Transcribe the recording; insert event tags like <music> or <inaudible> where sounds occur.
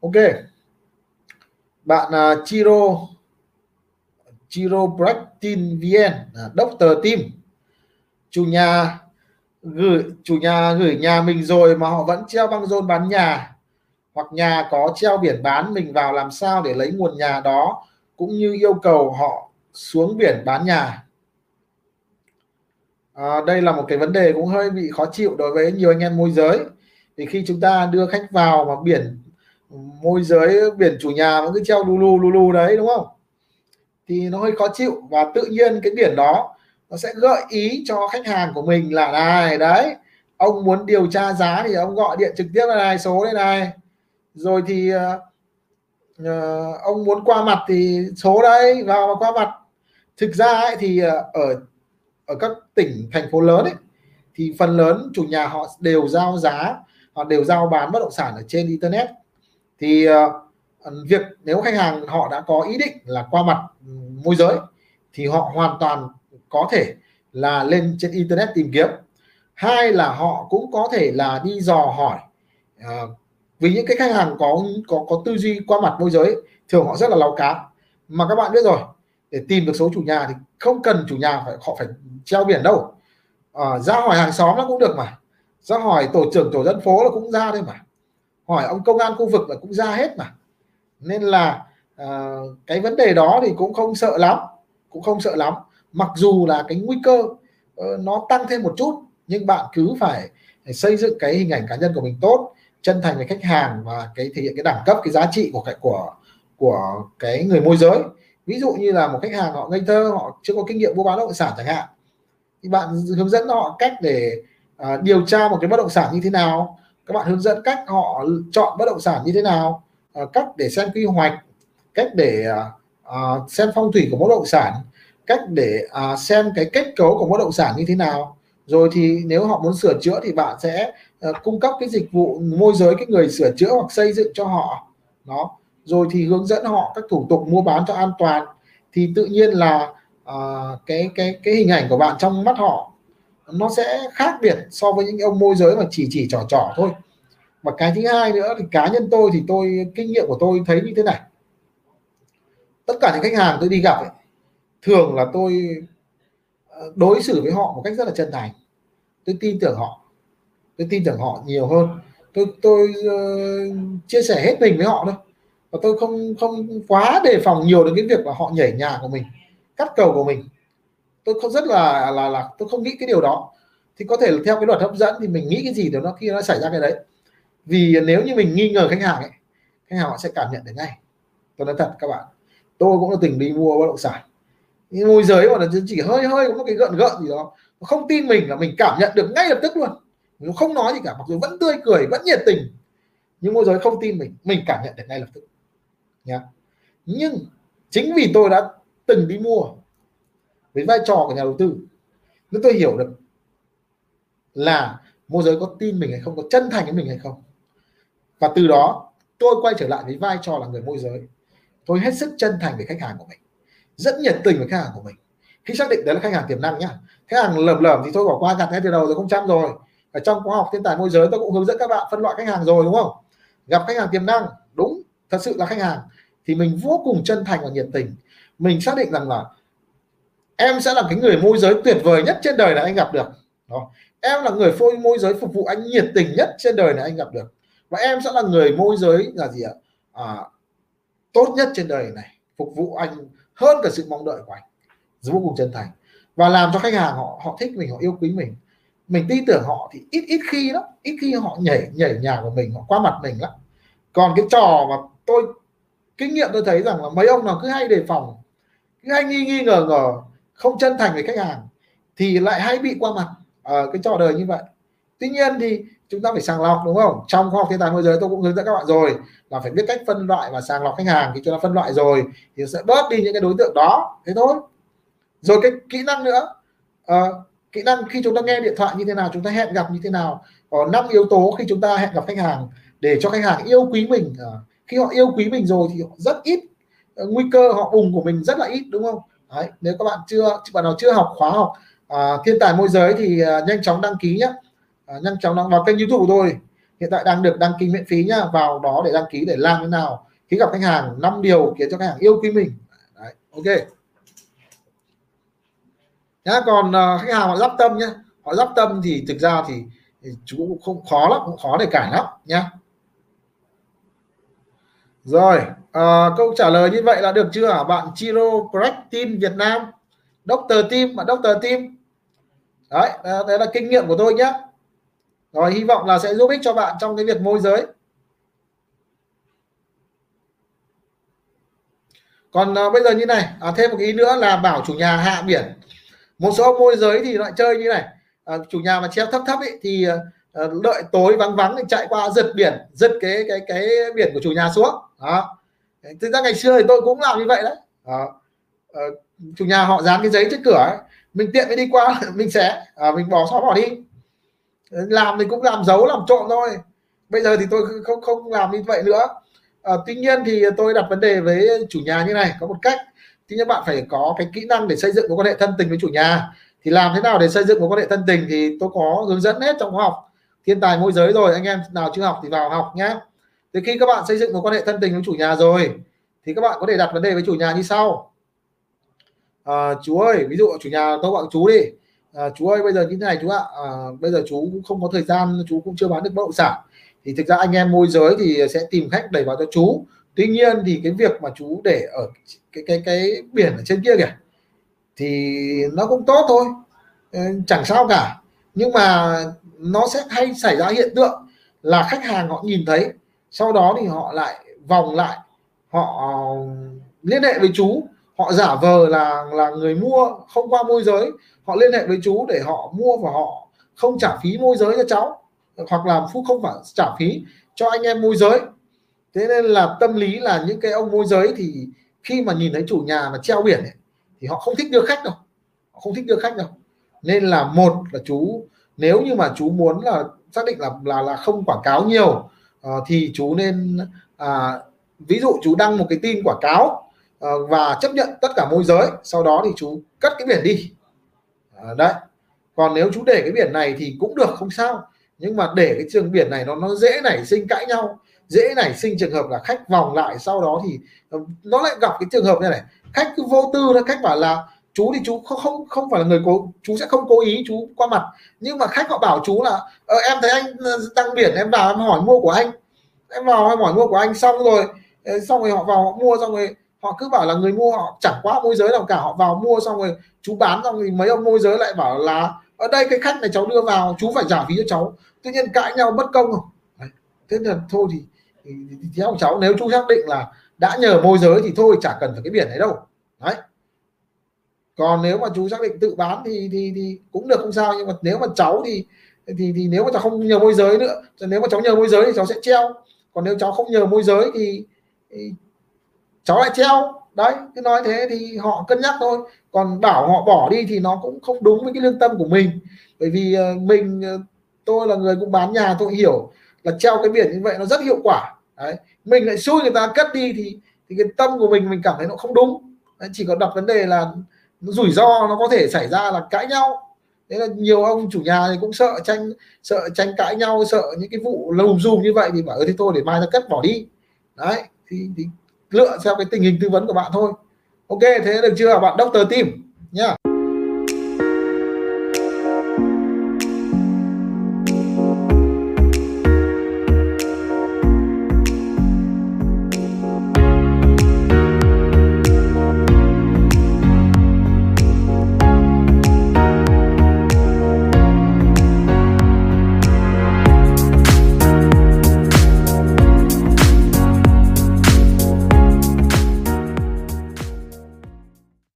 ok. Bạn uh, Chiro Chiro Bractin VN uh, à, Doctor Team chủ nhà gửi chủ nhà gửi nhà mình rồi mà họ vẫn treo băng rôn bán nhà. Hoặc nhà có treo biển bán mình vào làm sao để lấy nguồn nhà đó cũng như yêu cầu họ xuống biển bán nhà. À, đây là một cái vấn đề cũng hơi bị khó chịu đối với nhiều anh em môi giới. Thì khi chúng ta đưa khách vào mà biển môi giới biển chủ nhà vẫn cứ treo lù lù lù lù đấy đúng không? Thì nó hơi khó chịu và tự nhiên cái biển đó nó sẽ gợi ý cho khách hàng của mình là này đấy ông muốn điều tra giá thì ông gọi điện trực tiếp là này số đây này. Rồi thì uh, ông muốn qua mặt thì số đây vào qua mặt. Thực ra ấy, thì uh, ở ở các tỉnh thành phố lớn ấy thì phần lớn chủ nhà họ đều giao giá họ đều giao bán bất động sản ở trên internet thì uh, việc nếu khách hàng họ đã có ý định là qua mặt ừ, môi giới thì họ hoàn toàn có thể là lên trên internet tìm kiếm. Hai là họ cũng có thể là đi dò hỏi uh, vì những cái khách hàng có có có tư duy qua mặt môi giới thường họ rất là láu cá mà các bạn biết rồi để tìm được số chủ nhà thì không cần chủ nhà phải họ phải treo biển đâu. À, ra hỏi hàng xóm nó cũng được mà. Ra hỏi tổ trưởng tổ dân phố là cũng ra thôi mà hỏi ông công an khu vực là cũng ra hết mà. Nên là à, cái vấn đề đó thì cũng không sợ lắm cũng không sợ lắm. Mặc dù là cái nguy cơ uh, nó tăng thêm một chút nhưng bạn cứ phải, phải xây dựng cái hình ảnh cá nhân của mình tốt chân thành với khách hàng và cái thể hiện cái đẳng cấp cái giá trị của cái của của cái người môi giới. Ví dụ như là một khách hàng họ ngây thơ họ chưa có kinh nghiệm mua bán bất động sản chẳng hạn thì bạn hướng dẫn họ cách để uh, điều tra một cái bất động sản như thế nào các bạn hướng dẫn cách họ chọn bất động sản như thế nào à, cách để xem quy hoạch cách để à, à, xem phong thủy của bất động sản cách để xem cái kết cấu của bất động sản như thế nào. Rồi thì nếu họ muốn sửa chữa thì bạn sẽ uh, cung cấp cái dịch vụ môi giới cái người sửa chữa hoặc xây dựng cho họ. Đó. Rồi thì hướng dẫn họ các thủ tục mua bán cho an toàn. Thì tự nhiên là uh, cái cái cái hình ảnh của bạn trong mắt họ nó sẽ khác biệt so với những ông môi giới mà chỉ chỉ trò trò thôi. Và cái thứ hai nữa thì cá nhân tôi thì tôi kinh nghiệm của tôi thấy như thế này. Tất cả những khách hàng tôi đi gặp ấy, thường là tôi ờ, đối xử với họ một cách rất là chân thành. Tôi tin tưởng họ. Tôi tin tưởng họ nhiều hơn. Tôi tôi uh, chia sẻ hết mình với họ thôi. Và tôi không không quá đề phòng nhiều đến cái việc là họ nhảy nhà của mình cắt cầu của mình tôi không rất là là là tôi không nghĩ cái điều đó. Thì có thể là theo cái luật hấp dẫn thì mình nghĩ cái gì thì nó khi nó xảy ra cái đấy. Vì nếu như mình nghi ngờ khách hàng ấy, khách hàng họ sẽ cảm nhận được ngay. Tôi nói thật các bạn. Tôi cũng là từng đi mua bất động sản. Nhưng môi giới mà là chỉ hơi hơi có một cái gợn gợn gì đó. Không tin mình là mình cảm nhận được ngay lập tức luôn. Nó không nói gì cả, mặc dù vẫn tươi cười, vẫn nhiệt tình. Nhưng môi giới không tin mình mình cảm nhận được ngay lập tức. Nhá. Nhưng chính vì tôi đã từng đi mua với vai trò của nhà đầu tư. Nếu tôi hiểu được là môi giới có tin mình hay không, có chân thành với mình hay không. Và từ đó, tôi quay trở lại với vai trò là người môi giới. Tôi hết sức chân thành với khách hàng của mình. Rất nhiệt tình với khách hàng của mình. Khi xác định đấy là khách hàng tiềm năng nhá. Khách hàng lầm lầm thì tôi bỏ qua gạt ngay từ đầu rồi, không chăm rồi. Ở trong khóa học thiên tài môi giới, tôi cũng hướng dẫn các bạn phân loại khách hàng rồi, đúng không? Gặp khách hàng tiềm năng, đúng, thật sự là khách hàng, thì mình vô cùng chân thành và nhiệt tình. Mình xác định rằng là em sẽ là cái người môi giới tuyệt vời nhất trên đời này anh gặp được. Đó. em là người phôi môi giới phục vụ anh nhiệt tình nhất trên đời này anh gặp được. Và em sẽ là người môi giới là gì ạ? À, tốt nhất trên đời này phục vụ anh hơn cả sự mong đợi của anh. Vô cùng chân thành. Và làm cho khách hàng họ họ thích mình họ yêu quý mình. Mình tin tưởng họ thì ít ít khi đó ít khi họ nhảy nhảy nhà của mình họ qua mặt mình lắm. Còn cái trò mà tôi kinh nghiệm tôi thấy rằng là mấy ông nào cứ hay đề phòng cứ hay nghi nghi ngờ ngờ không chân thành với khách hàng thì lại hay bị qua mặt ở cái trò đời như vậy. Tuy nhiên thì chúng ta phải sàng lọc đúng không? Trong khoa học thiên tài môi giới tôi cũng hướng dẫn các bạn rồi là phải biết cách phân loại và sàng lọc khách hàng. Thì chúng ta phân loại rồi thì sẽ bớt đi những cái đối tượng đó. Thế thôi. Rồi cái kỹ năng nữa. À, kỹ năng khi chúng ta nghe điện thoại như thế nào chúng ta hẹn gặp như thế nào. Có năm yếu tố khi chúng ta hẹn gặp khách hàng để cho khách hàng yêu quý mình. À, khi họ yêu quý mình rồi thì rất ít. Uh, nguy cơ họ ủng của mình rất là ít đúng không? Đấy, nếu các bạn chưa bạn nào chưa học khóa học à, thiên tài môi giới thì à, nhanh chóng đăng ký nhé à, nhanh chóng đăng vào kênh youtube của tôi. Hiện tại đang được đăng ký miễn phí nhá. Vào đó để đăng ký để làm thế nào khi gặp khách hàng 5 điều khiến cho khách hàng yêu quý mình. Đấy, ok. Nhá còn à, khách hàng họ lắp tâm nhá. Họ lắp tâm thì thực ra thì, thì chú cũng không khó lắm cũng khó để cải lắm nhá rồi à, câu trả lời như vậy là được chưa bạn Chiro Correct Team Việt Nam Doctor Team bạn Doctor Team. Đấy ờ, đấy là kinh nghiệm của tôi nhé rồi hy vọng là sẽ giúp ích cho bạn trong cái việc môi giới. Còn à, bây giờ như này à, thêm một ý nữa là bảo chủ nhà hạ biển. Một số môi giới thì lại chơi như này. À, chủ nhà mà treo thấp thấp ấy, thì Ờ, đợi tối vắng vắng thì chạy qua giật biển giật cái cái cái biển của chủ nhà xuống. Đó. Thực ra ngày xưa thì tôi cũng làm như vậy đấy. Đó. Ờ, chủ nhà họ dán cái giấy trước cửa ấy. mình tiện mới đi qua <laughs> mình sẽ à, mình bỏ xóa bỏ đi. Ờ, làm thì cũng làm giấu làm trộm thôi. Bây giờ thì tôi không không làm như vậy nữa. À, tuy nhiên thì tôi đặt vấn đề với chủ nhà như này có một cách. Tuy nhiên bạn phải có cái kỹ năng để xây dựng mối quan hệ thân tình với chủ nhà. Thì làm thế nào để xây dựng mối quan hệ thân tình thì tôi có hướng dẫn hết trong khóa học thiên tài môi giới rồi anh em nào chưa học thì vào học nhé thì khi các bạn xây dựng mối quan hệ thân tình với chủ nhà rồi thì các bạn có thể đặt vấn đề với chủ nhà như sau. À, chú ơi ví dụ chủ nhà tôi gọi chú đi. À, chú ơi bây giờ như thế này chú ạ. À, bây giờ chú cũng không có thời gian chú cũng chưa bán được bất động sản. Thì thực ra anh em môi giới thì sẽ tìm khách đẩy vào cho chú. Tuy nhiên thì cái việc mà chú để ở cái cái cái biển ở trên kia kìa thì nó cũng tốt thôi. Ờ, chẳng sao cả nhưng mà nó sẽ hay xảy ra hiện tượng là khách hàng họ nhìn thấy sau đó thì họ lại vòng lại họ ờ, liên hệ với chú. Họ giả vờ là là người mua không qua môi giới họ liên hệ với chú để họ mua và họ không trả phí môi giới cho cháu hoặc là phúc không phải trả phí cho anh em môi giới. Thế nên là tâm lý là những cái ông môi giới thì khi mà nhìn thấy chủ nhà mà treo biển ấy, thì họ không thích đưa khách đâu họ không thích đưa khách đâu nên là một là chú nếu như mà chú muốn là xác định là là là không quảng cáo nhiều uh, thì chú nên à, ví dụ chú đăng một cái tin quảng cáo uh, và chấp nhận tất cả môi giới sau đó thì chú cất cái biển đi. Uh, đấy. Còn nếu chú để cái biển này thì cũng được không sao. Nhưng mà để cái trường biển này nó nó dễ nảy sinh cãi nhau dễ nảy sinh trường hợp là khách vòng lại sau đó thì nó lại gặp cái trường hợp như này khách cứ vô tư nó khách bảo là chú thì chú không không không phải là người cố chú sẽ không cố ý chú qua mặt. Nhưng mà khách họ bảo chú là ờ, em thấy anh ờ, đăng biển em vào em hỏi mua của anh. Em vào em hỏi mua của anh xong rồi ờ, xong rồi họ vào họ mua xong rồi họ cứ bảo là người mua họ chẳng qua môi giới nào cả họ vào mua xong rồi chú bán xong rồi mấy ông môi giới lại bảo là ở đây cái khách này cháu đưa vào chú phải trả phí cho cháu. Tự nhiên cãi nhau bất công. Rồi thế là thôi thì, thì, thì, thì theo cháu nếu chú xác định là đã nhờ môi giới thì thôi chả cần phải cái biển này đâu. Đấy còn nếu mà chú xác định tự bán thì thì thì cũng được không sao nhưng mà nếu mà cháu thì thì thì nếu mà cháu không nhờ môi giới nữa nếu mà cháu nhờ môi giới thì cháu sẽ treo. Còn nếu cháu không nhờ môi giới thì, thì cháu lại treo. Đấy cứ nói thế thì họ cân nhắc thôi. Còn bảo họ bỏ đi thì nó cũng không đúng với cái lương tâm của mình. Bởi vì ờ, mình ờ, tôi là người cũng bán nhà tôi hiểu là treo cái biển như vậy nó rất hiệu quả. Đấy mình lại xui người ta cất đi thì thì cái tâm của mình mình cảm thấy nó không đúng. Đấy, chỉ có đặt vấn đề là rủi ro nó có thể xảy ra là cãi nhau. Thế là nhiều ông chủ nhà thì cũng sợ tranh sợ tranh cãi nhau sợ những cái vụ lùm dùm như vậy thì bảo ừ, thì thôi để mai ta cất bỏ đi. Đấy thì, thì lựa theo cái tình hình tư vấn của bạn thôi. Ok thế được chưa? Bạn doctor tim.